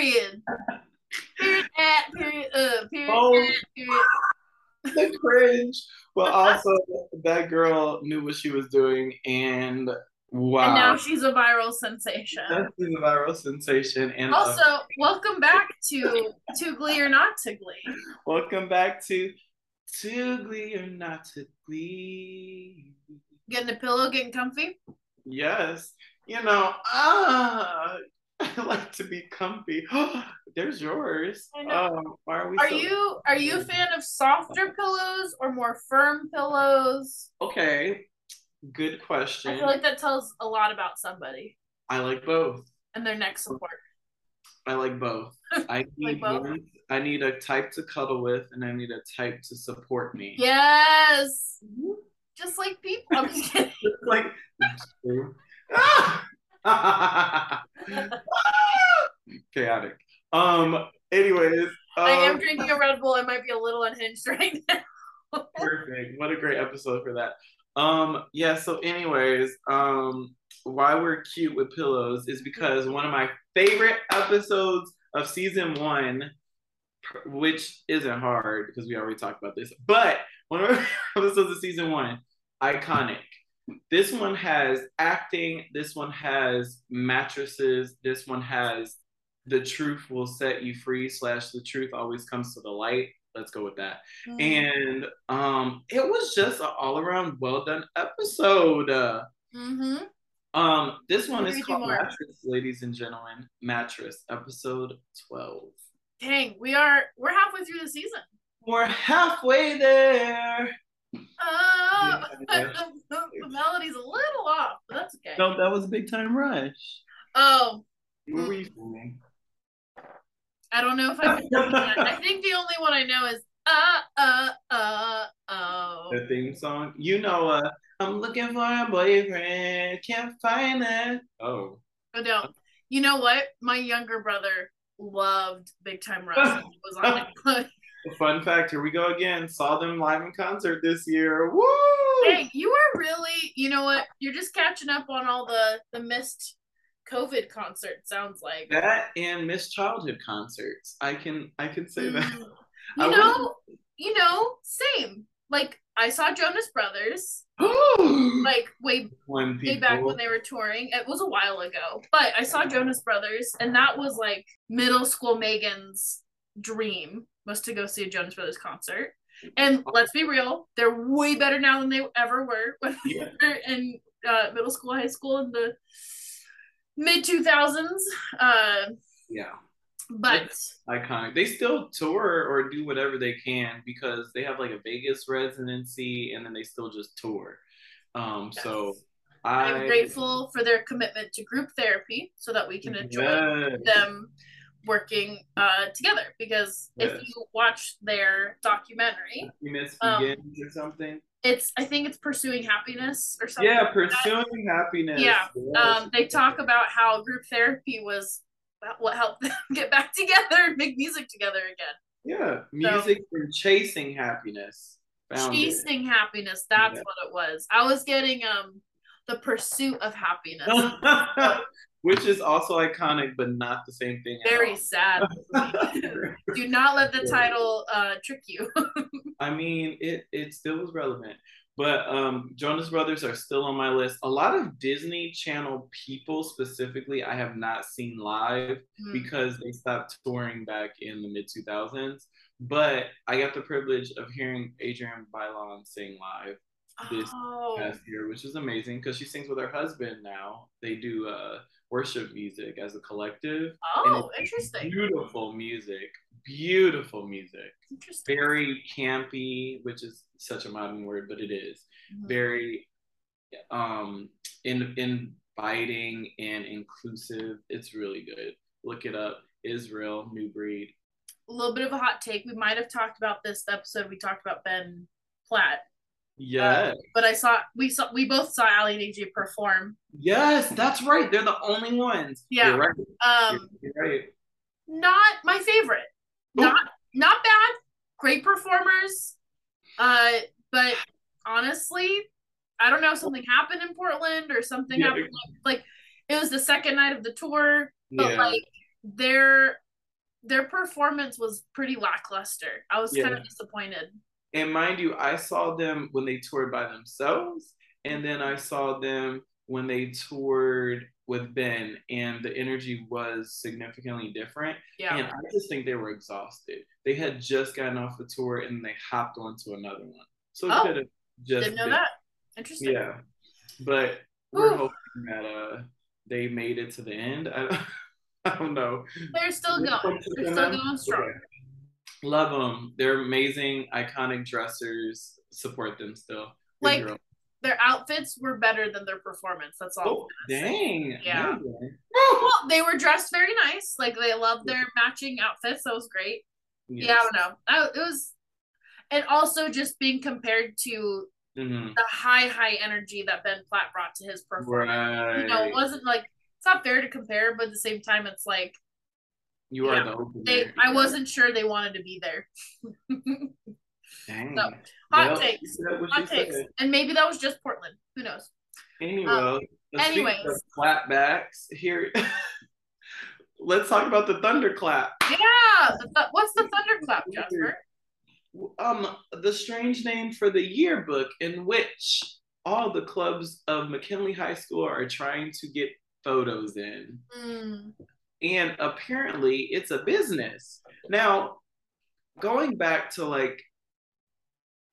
Period. Period at period uh period Oh. at period. the cringe. But also, that girl knew what she was doing, and wow, And now she's a viral sensation. that's a viral sensation. And uh, Also, welcome back to To Glee or Not to Glee. welcome back to To Glee or Not to Glee. Getting a pillow, getting comfy. Yes, you know, ah, I like to be comfy. There's yours. I know. Um, why are we? Are so- you are you a fan of softer pillows or more firm pillows? okay? Good question. I feel like that tells a lot about somebody I like both. and their neck support. I like both. I need both? one. I need a type to cuddle with, and I need a type to support me. Yes. Just like people. I'm just kidding. Like. Ah! Chaotic. Um. Anyways. I am um, drinking a Red Bull. I might be a little unhinged right now. Perfect. What a great episode for that. Um, yeah, so anyways, um, why we're cute with pillows is because one of my favorite episodes of season one, which isn't hard because we already talked about this, but one of my episodes of season one, iconic. This one has acting, this one has mattresses, this one has the truth will set you free, slash the truth always comes to the light. Let's go with that and um it was just an all-around well done episode uh, mm-hmm. um this one is called mattress ladies and gentlemen mattress episode 12 Dang, we are we're halfway through the season. we're halfway there Oh, Yeah. the, the melody's a little off, but that's okay. no that was a big time rush Oh, what were you singing I don't know if I can. I think the only one I know is uh uh uh oh. the theme song you know uh i'm looking for a boyfriend can't find it oh I don't. You know what? My younger brother loved Big Time Rush. it was on it. fun fact here we go again saw them live in concert this year Woo! hey, you are really, you know what? You're just catching up on all the the missed COVID concert. Sounds like. that and Miss Childhood concerts. I can I can say that. Mm. I You was- know, you know, same. Like I saw Jonas Brothers, like way when way back when they were touring. It was a while ago, but I saw Jonas Brothers, and that was like middle school Megan's dream was to go see a Jonas Brothers concert. And let's be real, they're way better now than they ever were when we were in uh, middle school, high school and the mid two thousands. Uh, yeah but iconic. They still tour or do whatever they can because they have like a Vegas residency and then they still just tour. Um, so I I'm grateful for their commitment to group therapy so that we can enjoy Yes. them working uh, together. Because if you watch their documentary, Happiness Um, begins or something. It's I think it's pursuing happiness or something. Yeah, like that. pursuing happiness. Yeah, Yes. Um, they talk about how group therapy was what helped them get back together and make music together again. yeah, music and chasing happiness. Found it. Chasing happiness, that's Yeah. what it was. I was getting um the pursuit of happiness. Which is also iconic, but not the same thing. Very sad. Do not let the title uh trick you. I mean, it it still was relevant. But um, Jonas Brothers are still on my list. A lot of Disney Channel people specifically, I have not seen live Hmm. because they stopped touring back in the mid 2000s. But I got the privilege of hearing Adrienne Bailon sing live this oh, past year, which is amazing because she sings with her husband now. They do uh, worship music as a collective. oh, interesting. Beautiful music. Beautiful music very campy, which is such a modern word, but it is Mhm. very um in inviting and inclusive. It's really good. Look it up. Israel, New Breed. A little bit of a hot take. We might have talked about this episode. We talked about Ben Platt, Yes. but I saw we saw we both saw Aly and AJ perform. yes, that's right. They're the only ones. Yeah. You're right. Um, You're right. not my favorite. Not not bad. Great performers. Uh, but honestly, I don't know. If something happened in Portland or something Yeah. happened. Like it was the second night of the tour, but Yeah. like their their performance was pretty lackluster. I was Yeah. kind of disappointed. And mind you, I saw them when they toured by themselves, and then I saw them when they toured with Ben, and the energy was significantly different. Yeah. And I just think they were exhausted. They had just gotten off a tour and they hopped onto another one. So it Oh, could have just Didn't know been- that. Interesting. Yeah. But we're Ooh. hoping that uh they made it to the end. I don't, I don't know. They're still going. They're still going strong. Love them. They're amazing, iconic dressers. Support them still. Good Like, girl. Their outfits were better than their performance. That's all. oh, I'm gonna say. dang. Yeah. Well, they were dressed very nice. Like they loved their matching outfits. That was great. Yeah, I don't know. I, it was, and also just being compared to Mhm. the high, high energy that Ben Platt brought to his performance. Right. You know, it wasn't like it's not fair to compare, but at the same time, it's like you are the opener. they. I wasn't sure they wanted to be there. Dang. So, hot Well, takes. you said what Hot takes, said. and maybe that was just Portland. Who knows? Anyway, Um, anyways. clapbacks here. let's talk about the thunderclap. Yeah. The, th- what's the thunderclap, Jasper? Um, the strange name for the yearbook in which all the clubs of McKinley High School are trying to get photos in. Mm, And apparently it's a business. Now, going back to like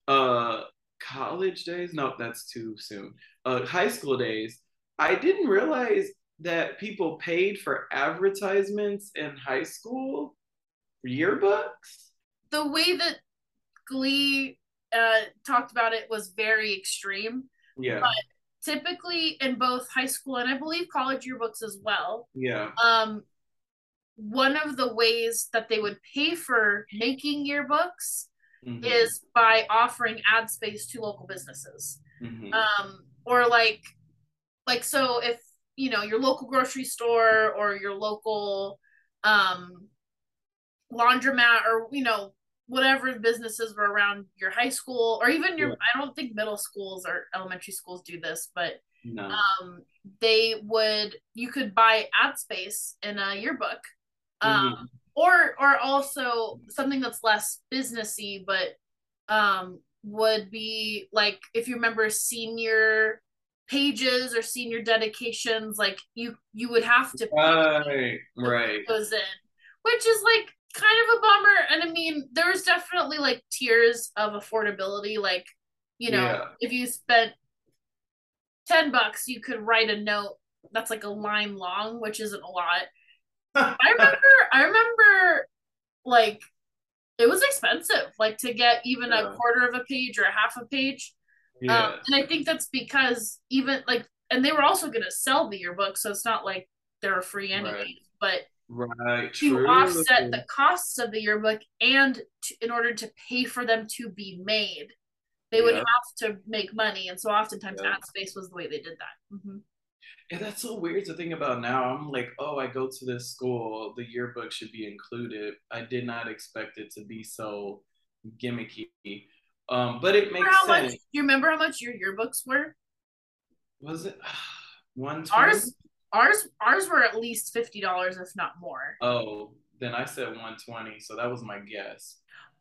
uh college days, no, that's too soon. Uh high school days, I didn't realize that people paid for advertisements in high school yearbooks. the way that Glee uh, talked about it was very extreme. Yeah. But typically, in both high school and I believe college yearbooks as well, Yeah. um, one of the ways that they would pay for making yearbooks Mhm. is by offering ad space to local businesses. Mhm. um or like like so if you know your local grocery store or your local um laundromat or you know whatever businesses were around your high school or even your Yeah. i don't think middle schools or elementary schools do this but no. um they would you could buy ad space in a yearbook um Mhm. Or or also something that's less businessy but um would be like if you remember senior pages or senior dedications like you you would have to Right. Right. those in which is like kind of a bummer and i mean there's definitely like tiers of affordability like you know Yeah. if you spent 10 bucks you could write a note that's like a line long which isn't a lot I remember I remember like it was expensive, like to get even Yeah. a quarter of a page or a half a page. yeah. Um, and I think that's because even like and they were also gonna sell the yearbook, so it's not like they were free Right. But right. to True. offset the costs of the yearbook and to, in order to pay for them to be made, they would have to make money, and so oftentimes Yeah. ad space was the way they did that. Mhm. And that's so weird to think about now. I'm like, oh, I go to this school, the yearbook should be included. I did not expect it to be so gimmicky. Um, but it makes sense. much? You remember how much your yearbooks were? Was it one Ours, ours, ours were at least fifty dollars, if not more. Oh, then I said 120, so that was my guess.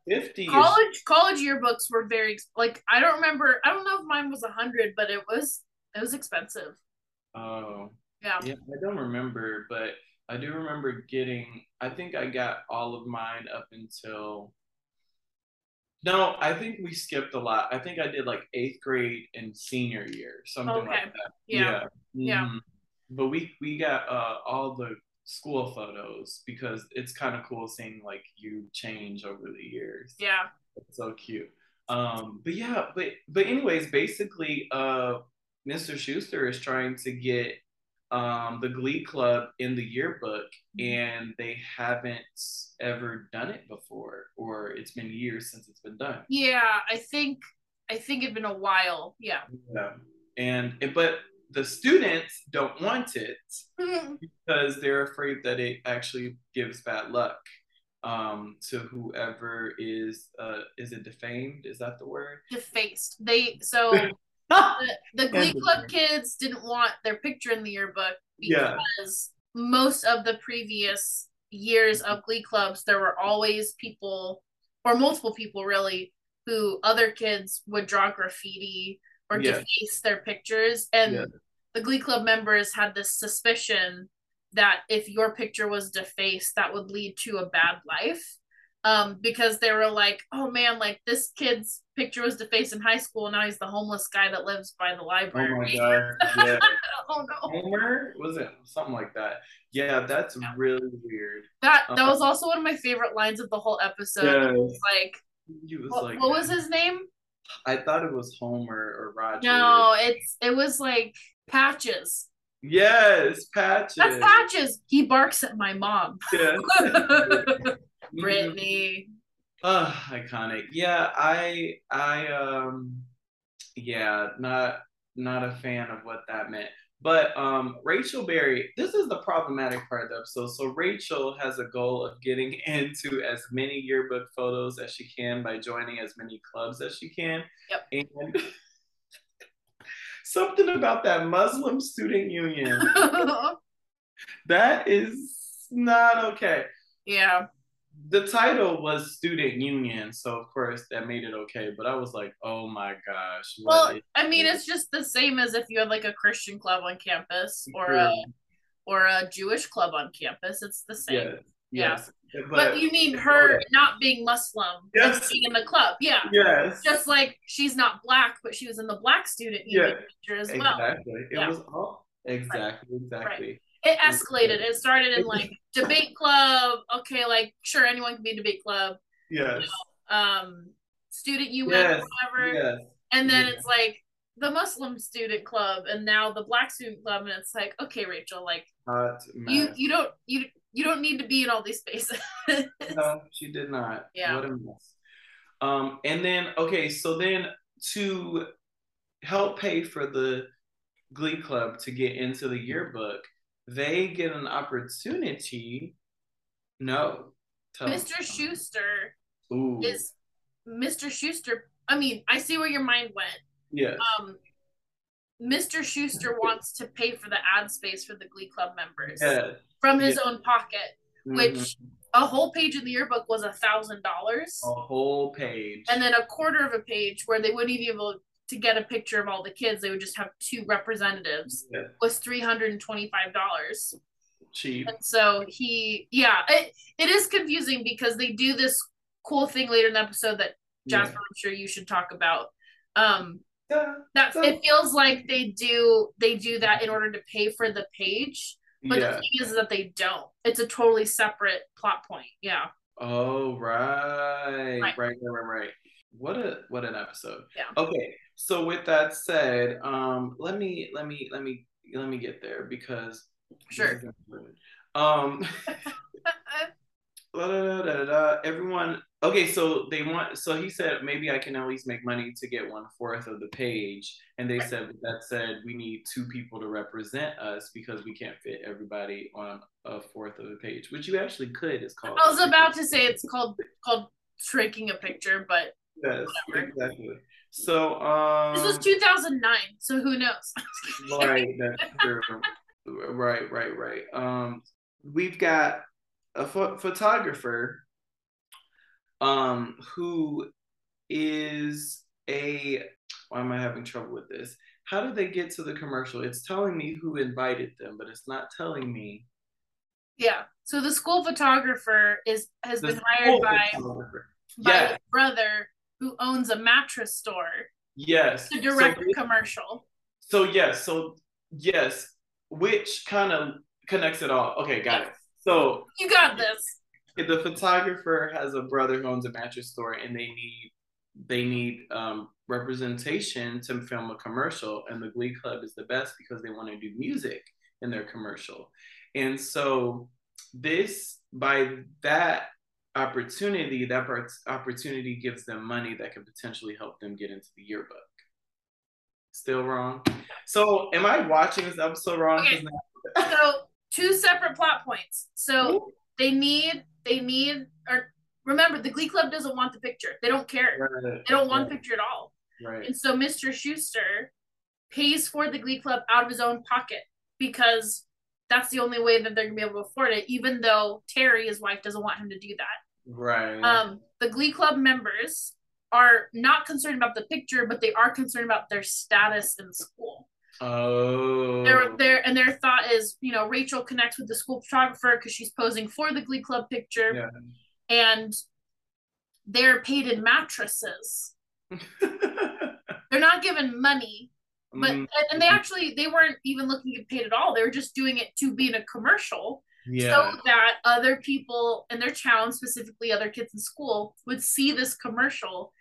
50 is College, college yearbooks were very like I don't remember. I don't know if mine was a hundred, but it was it was expensive. Oh Yeah. yeah, I don't remember, but I do remember getting I think I got all of mine up until no, I think we skipped a lot. I think I did like eighth grade and senior year, something Okay. like that. Yeah. Yeah. Mhm. But we we got uh all the school photos because it's kind of cool seeing like you change over the years. Yeah. It's so cute. Um, but yeah, but but anyways, basically, uh, Mr. Schuester is trying to get um the Glee Club in the yearbook, and they haven't ever done it before, or it's been years since it's been done. Yeah, I think I think it'd been a while. Yeah. Yeah, and but the students don't want it because they're afraid that it actually gives bad luck um to whoever is uh is it defamed is that the word Defaced. They so the, the Glee Club kids didn't want their picture in the yearbook Yeah. because most of the previous years of glee clubs there were always people or multiple people really who other kids would draw graffiti or Yeah. deface their pictures and Yeah. the glee club members had this suspicion that if your picture was defaced that would lead to a bad life um, because they were like oh man like this kid's picture was defaced in high school and now he's the homeless guy that lives by the library." Oh my god. Yeah. oh no Homer? Was it something like that? Yeah, that's Yeah. really weird. that that Uh-huh. was also one of my favorite lines of the whole episode Yes. like He was what, like what was his name I thought it was Homer or Roger. no it's it was like patches Yes, Patches. that's patches he barks at my mom Yeah. brittany Uh, iconic. Yeah, I I um yeah, not not a fan of what that meant. But um Rachel Berry, this is the problematic part of the episode. So Rachel has a goal of getting into as many yearbook photos as she can by joining as many clubs as she can. Yep. And something about that Muslim student union. That is not okay yeah the title was student union so of course that made it okay but i was like oh my gosh well i mean it's just the same as if you had like a christian club on campus or a or a jewish club on campus it's the same yes, Yeah. yes. but, you mean her not being muslim Yes. being in the club yeah yes just like she's not black but she was in the black student union Yeah. as well exactly it Yeah. was all exactly exactly it escalated. it started in like debate club. Okay like sure anyone can be debate club. Yes. um student UN Yes. whatever. Yes. And then Yeah. it's like the muslim student club and now the black student club and it's like okay rachel like you you don't you you don't need to be in all these spaces. No she did not. Yeah. what a mess. Um and then okay so then to help pay for the glee club to get into the yearbook they get an opportunity no mr schuester Ooh. is mr schuester i mean i see where your mind went Yeah. um mr schuester wants to pay for the ad space for the glee club members yes from his Yeah. own pocket which Mhm. a whole page in the yearbook was a thousand dollars a whole page and then a quarter of a page where they wouldn't even be able to get a picture of all the kids they would just have two representatives Yeah. was $325 cheap and so he yeah it, it is confusing because they do this cool thing later in the episode that jasper i'm sure you should talk about um yeah. that it feels like they do they do that in order to pay for the page but yeah. the thing is that they don't it's a totally separate plot point yeah Oh right. Right. right, right, right, right. What a what an episode. Yeah. Okay, so with that said, um, let me let me let me let me get there because Sure. Um, da, da, da, da, everyone. Okay, so they want. So he said maybe I can at least make money to get one fourth of the page, and they said that said we need two people to represent us because we can't fit everybody on a fourth of the page, which you actually could. It's called. i was about to say it's called called shrinking a picture but Yes, Whatever. exactly. So, um, This was 2009, so who knows? right, that's true. right, right, right. Um, we've got a pho- photographer, um, who is a. Why am I having trouble with this? How did they get to the commercial? It's telling me who invited them, but it's not telling me. yeah. So the school photographer is has the been hired by by his brother who owns a mattress store yes. to direct So a commercial. So yes, so yes, which kind of connects it all. Okay, got it. So You got this. the photographer has a brother who owns a mattress store, and they need they need um, representation to film a commercial, and the Glee Club is the best because they want to do music in their commercial, and so this by that opportunity, that part- opportunity gives them money that could potentially help them get into the yearbook. Still wrong. So, am I watching this episode wrong? Okay. So two separate plot points. So they need they need or remember the Glee Club doesn't want the picture. They don't care. Right, They don't want the picture at all. right. And so Mr. Schuester pays for the Glee Club out of his own pocket because that's the only way that they're gonna be able to afford it, even though Terri, his wife, doesn't want him to do that. Right. Um, the Glee Club members are not concerned about the picture, but they are concerned about their status in school. oh. Their their and their thought is, you know, Rachel connects with the school photographer because she's posing for the Glee Club picture, Yeah. and they're paid in mattresses. They're not given money, but Mm, and they actually they weren't even looking to get paid at all. They were just doing it to be in a commercial yeah. so that other people in their town, specifically other kids in school, would see this commercial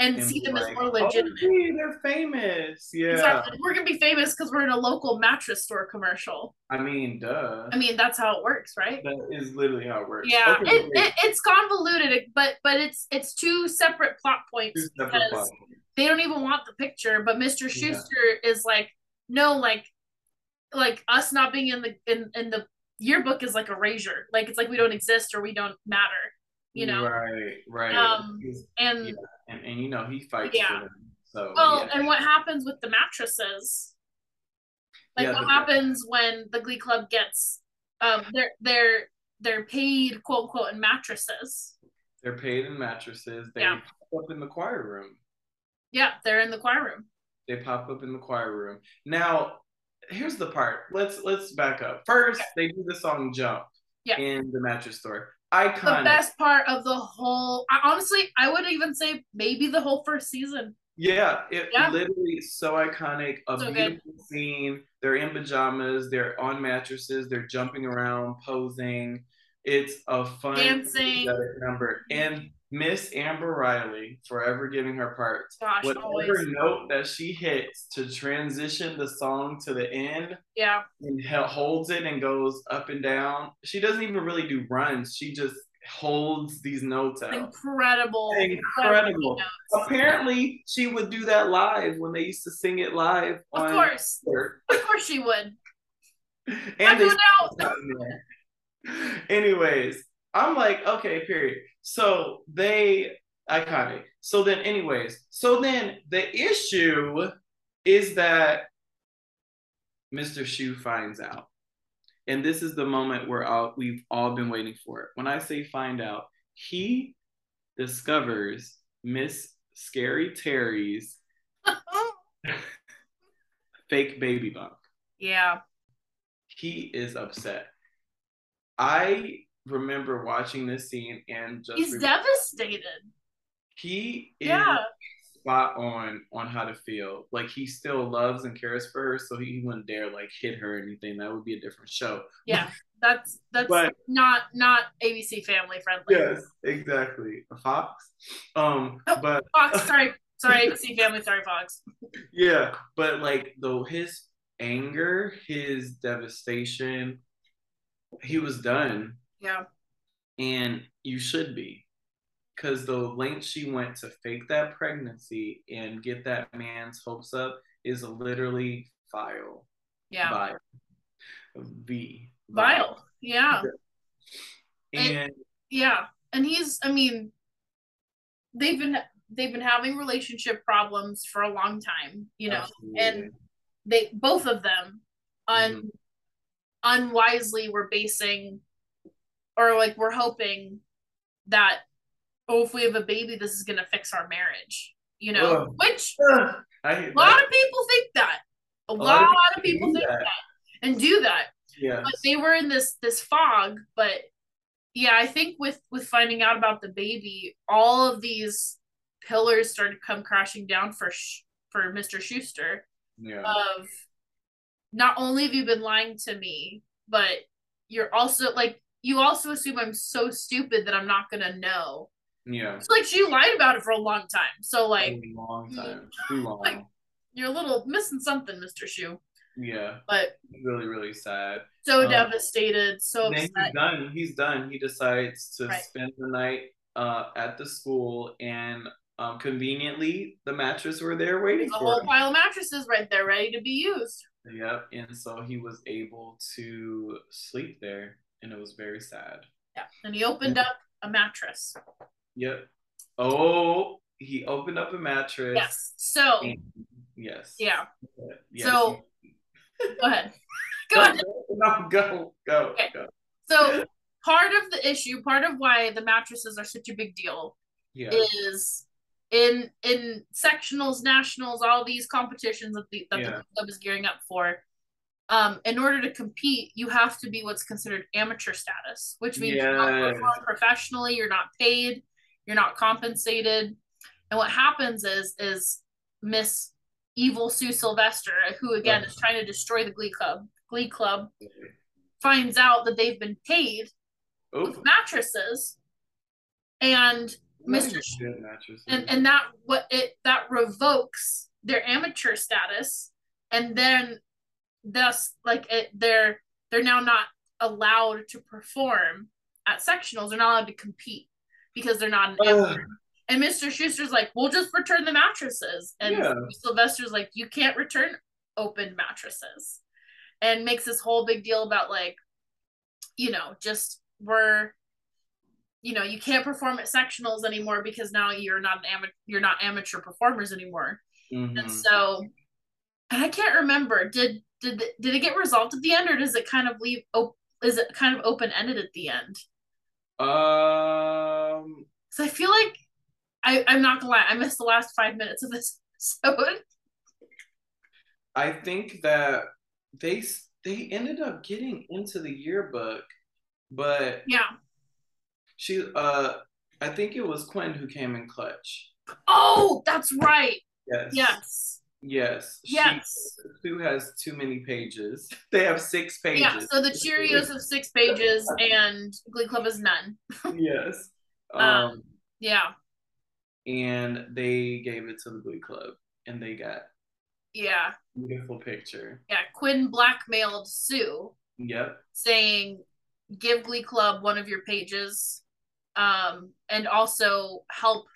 and, And see them as like, more "Oh, legitimate. gee, they're famous. Yeah. Exactly. We're gonna be famous because we're in a local mattress store commercial. I mean, duh. I mean, that's how it works, right? That is literally how it works. Yeah, Okay, it, it, it's convoluted, but but it's it's two separate plot Two points separate because plots. they don't even want the picture. But Mr. Yeah. Schuester is like, no, like, like us not being in the in in the yearbook is like erasure. Like it's like we don't exist or we don't matter, you know. Right, right. Um, And yeah, and, and you know he fights Yeah. for them. So well, yeah. and what happens with the mattresses? Like Yeah, what the- happens when the Glee Club gets um they're they're they're paid quote unquote in mattresses. they're paid in mattresses. They Yeah. pop up in the choir room. Yeah, they're in the choir room. They pop up in the choir room. Now, here's the part. Let's let's back up. First, they do the song "Jump" Yeah. in the mattress store. Iconic. The best part of the whole I, honestly, I would even say maybe the whole first season. Yeah, it Yeah. literally so iconic. A So good. beautiful scene. They're in pajamas. They're on mattresses. They're jumping around, posing. It's a fun Dancing. number. And Miss Amber Riley, forever giving her parts. Gosh, Whatever always. note that she hits to transition the song to the end Yeah. and holds it and goes up and down. She doesn't even really do runs. She just holds these notes out. Incredible. Incredible. notes. Apparently, she would do that live when they used to sing it live. Of course. Twitter. Of course she would. And I'm they doing out. still in there. Anyways, I'm like, okay, period. So they iconic. So then, anyways, so then the issue is that Mr. Schue finds out. And this is the moment where all, we've all been waiting for it. When I say find out, he discovers Miss Scary Terri's fake baby bump. yeah. He is upset. I remember watching this scene and just He's re- devastated. he is Yeah. spot on on how to feel. Like he still loves and cares for her, so he wouldn't dare like hit her or anything. That would be a different show. Yeah. That's that's But- not not ABC family friendly. Yes, exactly. Fox. Um, Oh. but Fox, sorry. Sorry, ABC family, sorry, Fox. yeah, but like though his anger, his devastation, he was done. Yeah. And you should be. Because the length she went to fake that pregnancy and get that man's hopes up is literally vile. Yeah. Vile. V. Vile. Yeah. And Yeah. And he's I mean they've been they've been having relationship problems for a long time, you know. absolutely. and they both of them un Mhm. unwisely were basing or like we're hoping that oh if we have a baby this is gonna fix our marriage you know Ugh. which Ugh, a lot of people think that a, lot lot, of people think that. that. and do that Yes. but they were in this this fog but yeah i think with with finding out about the baby all of these pillars started to come crashing down for Sh- for mr schuester Yeah. of not only have you been lying to me, but you're also like you also assume I'm so stupid that I'm not gonna know. yeah. It's like she lied about it for a long time. So like a long time. Too long. like- you're a little missing something, Mr. Schue. yeah. But Really, really sad. so Um, devastated, so he's done. He's done. He decides to Right. spend the night uh, at the school, and um, conveniently, the mattress were there waiting There's a whole him. pile of mattresses right there ready to be used. Yep. And so he was able to sleep there, and it was very sad. Yeah. And he opened up a mattress. Yep. Oh, he opened up a mattress. Yes. So and- yes. yeah. Yes. So- go ahead. Go ahead. No, go, go, Okay. go. So part of the issue, part of why the mattresses are such a big deal Yeah. is in in sectionals, nationals, all these competitions that the that Yeah. the club is gearing up for. Um, in order to compete, you have to be what's considered amateur status, which means you're not Yes. professionally, you're not paid, you're not compensated. And what happens is is Miss Evil Sue Sylvester, who again is trying to destroy the Glee Club, Glee Club, finds out that they've been paid with mattresses, and Mr. Mattresses. and and that what it that revokes their amateur status and then thus like it they're they're now not allowed to perform at sectionals. They're not allowed to compete because they're not an amateur and mr schuester's like we'll just return the mattresses. And Yeah. sylvester's like you can't return open mattresses. And makes this whole big deal about like you know just we're you know you can't perform at sectionals anymore because now you're not an amateur you're not amateur performers anymore. And Mhm. so and i can't remember did did the- did it get resolved at the end or does it kind of leave op- is it kind of open ended at the end? Um, so i feel like i i'm not gonna lie i missed the last five minutes of this episode. I think that they they ended up getting into the yearbook, but yeah. she uh I think it was Quinn who came in clutch. oh that's right. Yes. yes Yes. yes She, who has too many pages? They have six pages. yeah so the cheerios have six pages and glee club has none yes. Um, Um, yeah and they gave it to the Glee Club, and they got yeah beautiful picture. yeah quinn blackmailed sue Yep. saying give glee club one of your pages um and also help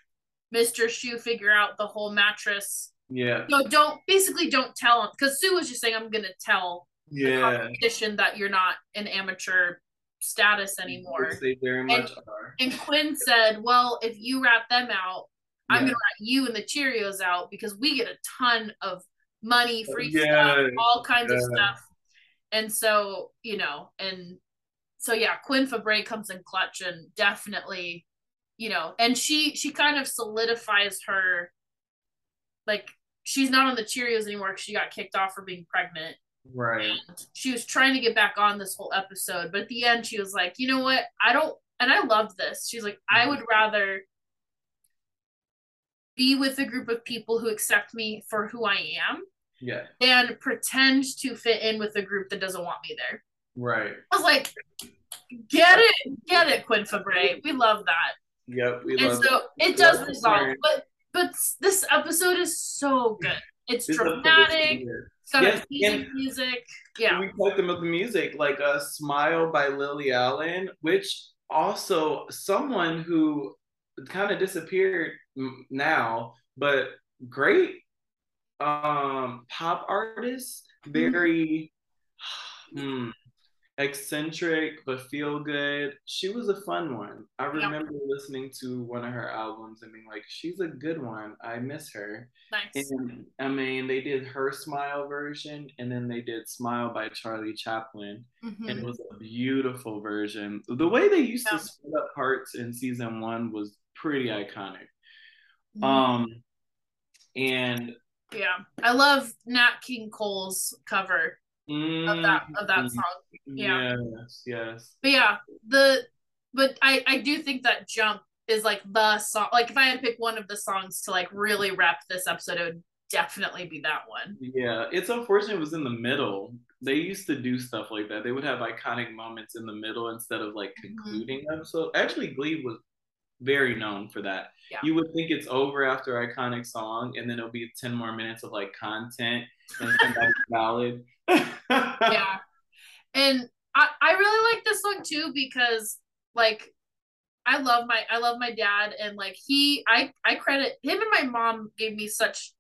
mr Schue figure out the whole mattress Yeah. no don't basically don't tell him because sue was just saying i'm gonna tell the Yeah. competition that you're not an amateur status anymore They very much are. and quinn said well if you rat them out i'm gonna rat you and the cheerios out because we get a ton of money free Yeah. stuff all kinds of stuff and so you know and so yeah quinn fabray comes in clutch and definitely you know and she she kind of solidifies her like she's not on the cheerios anymore because she got kicked off for being pregnant Right. she was trying to get back on this whole episode but at the end she was like you know what i don't and i loved this she's like i would rather be with a group of people who accept me for who i am Yeah. than pretend to fit in with a group that doesn't want me there Right. i was like get it get it quinn fabray we love that Yep. We and love so it does Love resolve but but this episode is so good. It's This dramatic. it's got Yes, amazing music. yeah. We talked about the music, like a "Smile" by Lily Allen, which also someone who kind of disappeared now, but great um pop artist, very hmm, eccentric but feel good. She was a fun one. I remember listening to one of her albums and being like, "She's a good one. I miss her." nice And I mean, they did her Smile version, and then they did Smile by Charlie Chaplin, Mhm. and it was a beautiful version. The way they used Yeah. to split up parts in season one was pretty iconic. Mhm. Um, and Yeah, I love Nat King Cole's cover of that of that mm, song. yeah. yes, yes, But yeah, the but I I do think that Jump is like the song. Like if I had to pick one of the songs to like really wrap this episode, it would definitely be that one. yeah. It's unfortunate it was in the middle. They used to do stuff like that. They would have iconic moments in the middle instead of like Mm-hmm. concluding the episode. Actually, Glee was very known for that. Yeah. You would think it's over after iconic song, and then it'll be ten more minutes of like content and somebody's ballad. Yeah, and I I really like this one too because like I love my I love my dad and like he I I credit him and my mom gave me such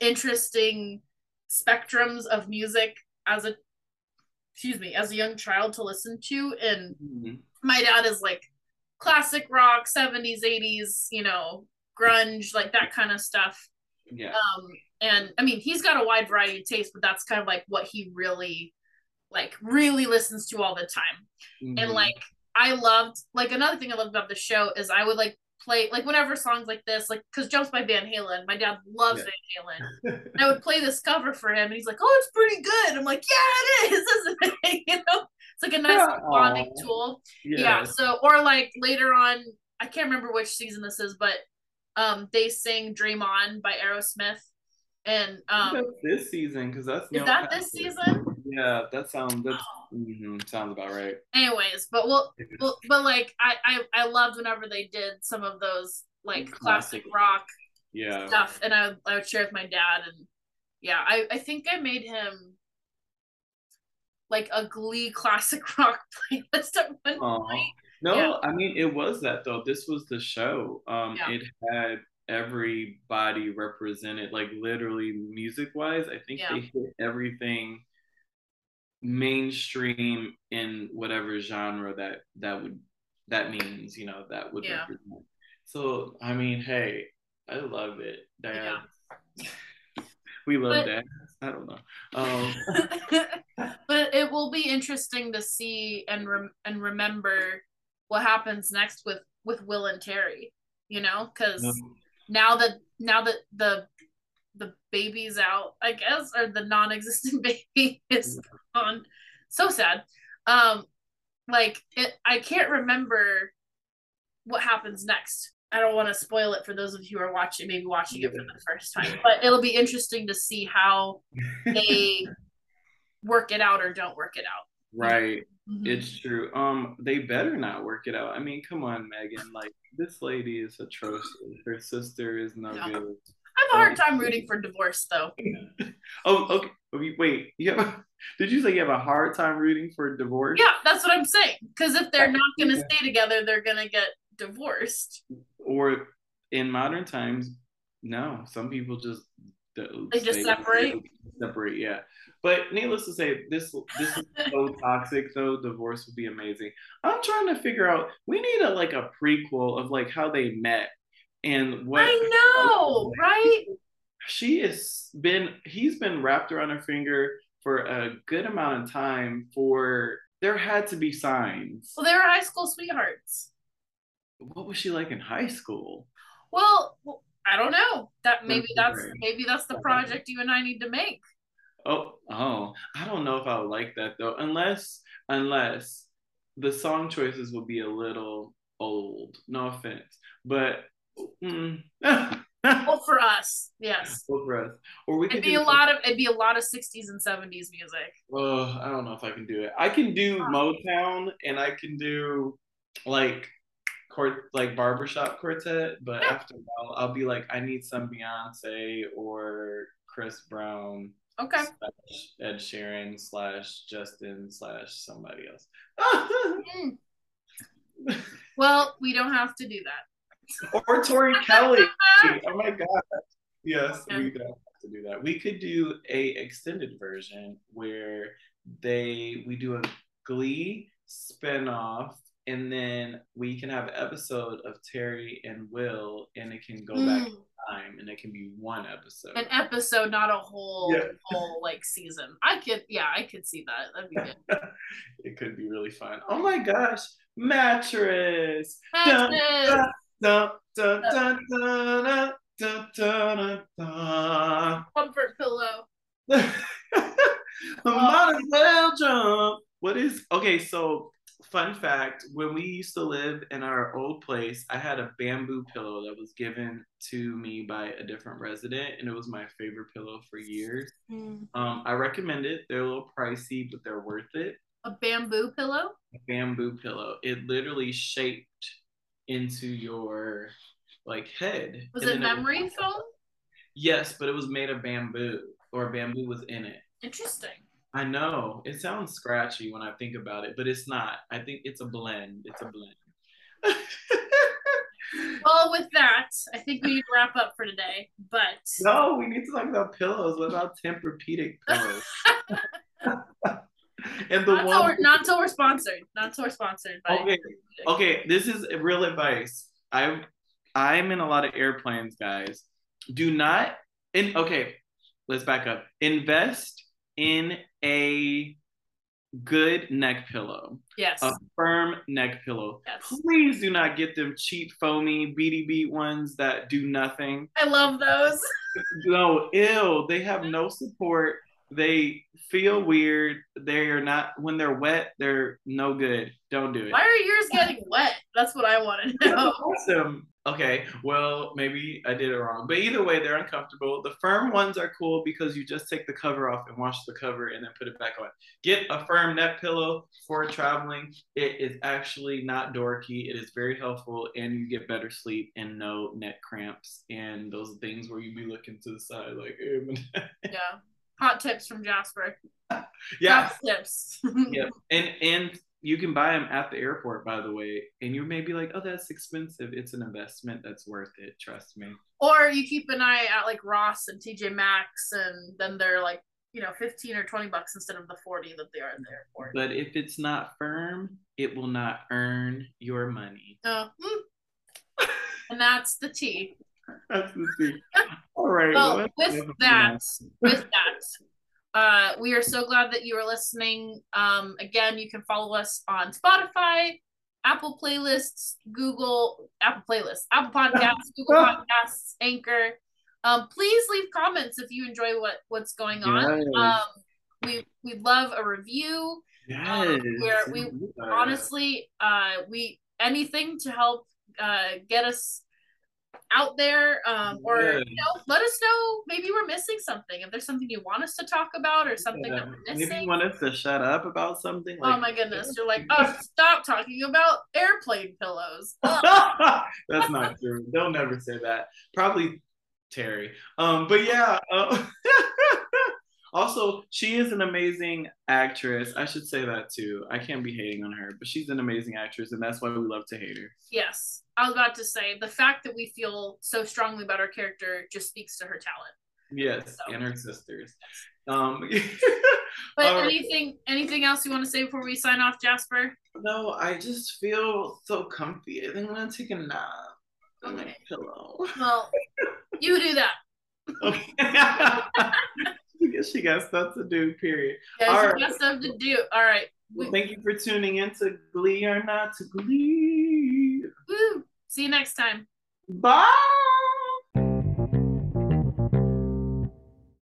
interesting spectrums of music as a excuse me as a young child to listen to and Mhm. my dad is like classic rock 70s 80s you know grunge like that kind of stuff Yeah. um and i mean he's got a wide variety of tastes but that's kind of like what he really like really listens to all the time. Mhm. And like I loved like another thing I loved about the show is I would like play like whenever songs like this, like because Jumps by Van Halen, my dad loves Yeah. Van Halen. And I would play this cover for him and he's like, Oh, it's pretty good. I'm like, Yeah, it is, isn't it? you know, it's like a nice like, bonding tool. yes. Yeah. So or like later on, I can't remember which season this is, but um they sing Dream On by Aerosmith. And um this season because that's is that this season? Yeah, that sounds that's mhm, sounds about right. Anyways, but we'll, well, but like I, I I loved whenever they did some of those like classic Classic. rock Yeah. stuff, and I I would share with my dad, and yeah, I I think I made him like a Glee classic rock playlist at one Aw. point. No, Yeah. I mean it was that though. This was the show. Um, Yeah. it had everybody represented, like literally music wise. I think Yeah. they hit everything mainstream in whatever genre that that would that means. You know that would Yeah. represent. So I mean, hey, I love it, Dad. we love But- that. I don't know. Um, but it will be interesting to see and rem- and remember what happens next with with Will and Terri. You know, because. Now that now that the the baby's out, I guess, or the non-existent baby is gone. So sad. Um, like it, I can't remember what happens next. I don't want to spoil it for those of you who are watching, maybe watching it for the first time, but it'll be interesting to see how they work it out or don't work it out. right. Mhm. It's true. Um, they better not work it out. I mean, come on, Megan. Like this lady is atrocious. Her sister is no Yeah. good. I have a hard time rooting for divorce, though. Oh, okay. Wait, Wait, you have did you say you have a hard time rooting for divorce? Yeah, that's what I'm saying. Because if they're not going to stay together, they're going to get divorced. Or in modern times, no. Some people just They just separate? Separate, yeah. But needless to say, this this is so toxic. Though divorce would be amazing. I'm trying to figure out. We need a like a prequel of like how they met and what I know, right? she has been he's been wrapped around her finger for a good amount of time for there had to be signs Well, they were high school sweethearts. what was she like in high school Well, I don't know. That maybe That's that's maybe that's the project you and I need to make. Oh oh i don't know if i would like that though unless unless the song choices will be a little old no offense but mm, Well, for us, yes. Well, for us. or we could It'd be a lot of it'd be a lot of 60s and 70s music. Oh, I don't know if I can do it. I can do Motown and I can do like court like barbershop quartet, but Yeah. after a while I'll be like, I need some Beyonce or Chris Brown Okay. Ed Sheeran slash Justin slash somebody else. Mm. Well, we don't have to do that. or Tori Kelly. Oh my god. Yes, Yeah. we don't have to do that. We could do a extended version where they we do a Glee spinoff and then we can have an episode of Terri and Will and it can go back in Mm. time and it can be one episode. An episode, not a whole Yeah. whole like season. I could yeah, I could see that. That'd be good. it could be really fun. Oh my gosh, mattress. Dun. Comfort pillow. Might as well jump. What is okay? So, fun fact: when we used to live in our old place, I had a bamboo pillow that was given to me by a different resident, and it was my favorite pillow for years. Mm. Um, I recommend it. They're a little pricey, but they're worth it. A bamboo pillow? A bamboo pillow. It literally shaped into your like head. Was and it memory foam? Yes, but it was made of bamboo, or bamboo was in it. Interesting. I know it sounds scratchy when I think about it, but it's not. I think it's a blend. It's a blend. Well, with that, I think we need to wrap up for today. But no, we need to talk about pillows. What about Tempur-Pedic pillows? and the not one. we're, not until we're sponsored. Not until we're sponsored. By Okay, okay. This is real advice. I I'm in a lot of airplanes, guys. Do not. In okay, let's back up. Invest in a good neck pillow. Yes. A firm neck pillow. Yes. Please do not get them cheap, foamy, beady beat ones that do nothing. I love those. No, ill. They have no support. They feel weird. They are not when they're wet. They're no good. Don't do it. Why are yours getting wet? That's what I want to know. awesome. Okay, well, maybe I did it wrong. But either way, they're uncomfortable. The firm ones are cool because you just take the cover off and wash the cover and then put it back on. Get a firm neck pillow for traveling. It is actually not dorky. It is very helpful and you get better sleep and no neck cramps and those things where you be looking to the side like, yeah. Hot tips from Jasper. yeah. Hot tips. yeah. And and you can buy them at the airport, by the way. And you may be like, oh, that's expensive. It's an investment that's worth it. Trust me. Or you keep an eye at like Ross and TJ Maxx, and then they're like, you know, 15 or 20 bucks instead of the 40 that they are at the airport. But if it's not firm, it will not earn your money. Oh, mm. and that's the tea. That's the tea. All right. Well, well with that, with that, uh, we are so glad that you are listening. Um, again, you can follow us on Spotify, Apple Playlists, Google Apple Playlists, Apple Podcasts, Google Podcasts, Anchor. Um, please leave comments if you enjoy what what's going on. Yes. Um, we we love a review. Yes. Um, where we honestly, uh, we anything to help uh, get us out there um, or yeah. you know let us know we're missing something if there's something you want us to talk about or something yeah. that we're missing maybe you want us to shut up about something like, oh my goodness you're like oh stop talking about airplane pillows that's not true they'll never say that probably Terri um but yeah uh, also she is an amazing actress i should say that too i can't be hating on her but she's an amazing actress and that's why we love to hate her yes I was about to say the fact that we feel so strongly about our character just speaks to her talent. Yes, so. and her sisters. Um, but uh, anything, anything else you want to say before we sign off, Jasper? No, I just feel so comfy. I think I'm gonna take a nap on my pillow. Well, you do that. Okay. I guess she got stuff to do. Period. Yeah, All she right. got stuff to do. All right. Well, thank you for tuning in to Glee or Not to Glee. Woo! See you next time. Bye.